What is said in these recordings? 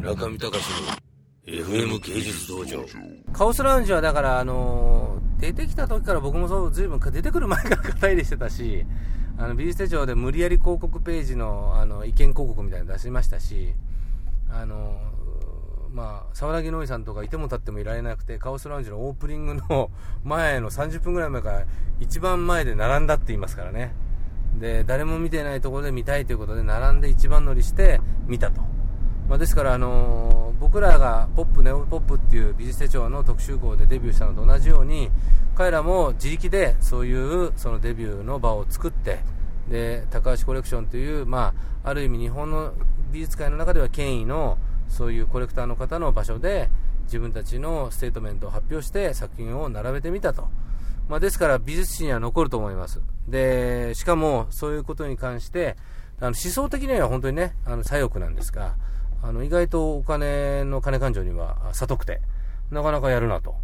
中見隆の FM 芸術道場カオスラウンジはだから、あの出てきた時から僕もそう、ずいぶん出てくる前から肩入れしてたし、あの、美術手帳で無理やり広告ページの、あの、意見広告みたいなの出しましたし、あのまあ、沢良木のいさんとかいても立ってもいられなくて、カオスラウンジのオープニングの 前の30分ぐらい前から一番前で並んだって言いますからね。で、誰も見てないところで見たいということで並んで一番乗りして見たと。まあ、ですから、あのー僕らがポップ、ネオポップっていう美術手帳の特集号でデビューしたのと同じように、彼らも自力でそういうそのデビューの場を作って、で、高橋コレクションという、まあ、ある意味日本の美術界の中では権威のそういうコレクターの方の場所で自分たちのステートメントを発表して作品を並べてみたと。まあ、ですから美術史には残ると思います。で、しかもそういうことに関して、あの思想的には本当にね、あの左翼なんですが、あの意外とお金の金勘定には悟くて、なかなかやるなと。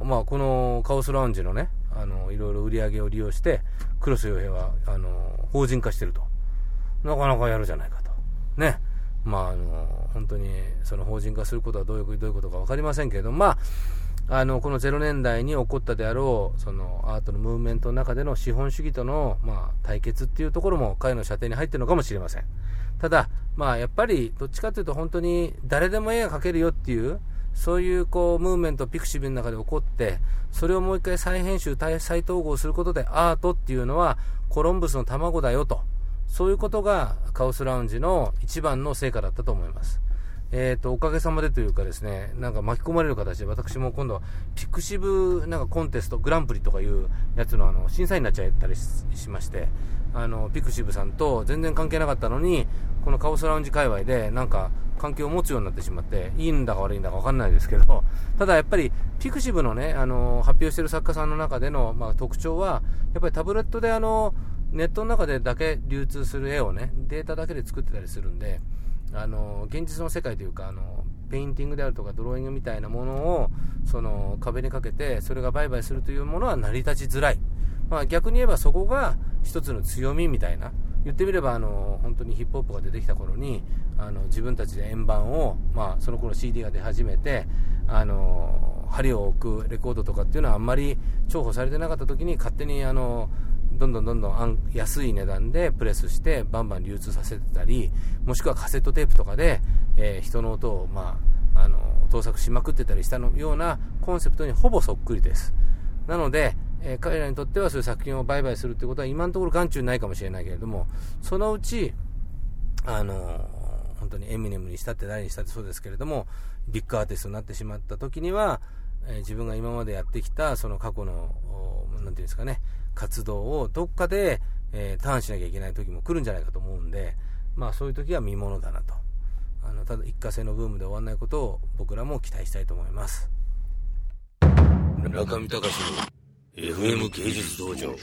まあ、このカオスラウンジのね、あの、いろいろ売り上げを利用して、クロス洋平は、あの、法人化してると。なかなかやるじゃないかと。ね。まあ、あの、本当に、その法人化することはどういう、どういうことか分かりませんけれども、まあ、あの、この0年代に起こったであろう、そのアートのムーブメントの中での資本主義との、まあ、対決っていうところも彼の射程に入ってるのかもしれません。ただ、まあ、やっぱり、どっちかというと本当に誰でも絵が描けるよっていう、そういうこう、ムーブメント、 pixiv の中で起こって、それをもう一回再編集、再統合することでアートっていうのはコロンブスの卵だよと。そういうことがカオスラウンジの一番の成果だったと思います。えっ、と、おかげさまでというかですね、なんか巻き込まれる形で私も今度は pixiv なんかコンテスト、グランプリとかいうやつのあの、審査員になっちゃったりしまして、あの、ピクシブさんと全然関係なかったのに、このカオスラウンジ界隈でなんか関係を持つようになってしまって、いいんだか悪いんだかわかんないですけど、ただやっぱりピクシブのね、あの、発表している作家さんの中での、まあ、特徴は、やっぱりタブレットであの、ネットの中でだけ流通する絵をね、データだけで作ってたりするんで、あの、現実の世界というか、あの、ペインティングであるとかドローイングみたいなものを、その、壁にかけて、それが売買するというものは成り立ちづらい。まあ逆に言えばそこが一つの強みみたいな。言ってみれば、あの、本当にヒップホップが出てきた頃に、あの、自分たちで円盤を、まあその頃 CD が出始めて、あの、針を置くレコードとかっていうのはあんまり重宝されてなかった時に勝手にあの、どんどんどんどん安い値段でプレスしてバンバン流通させてたり、もしくはカセットテープとかで、えー人の音を、まあ、あの、盗作しまくってたりしたのようなコンセプトにほぼそっくりです。なので、えー彼らにとってはそういう作品を売買するってことは今のところ眼中ないかもしれないけれども、そのうち、あの本当にエミネムにしたって誰にしたってそうですけれども、ビッグアーティストになってしまった時には、えー自分が今までやってきたその過去の、何て言うんですかね、活動をどっかで、えーターンしなきゃいけない時も来るんじゃないかと思うんで、まあそういう時は見ものだなと。あの、ただ一過性のブームで終わらないことを僕らも期待したいと思います。中見隆の FM 芸術道場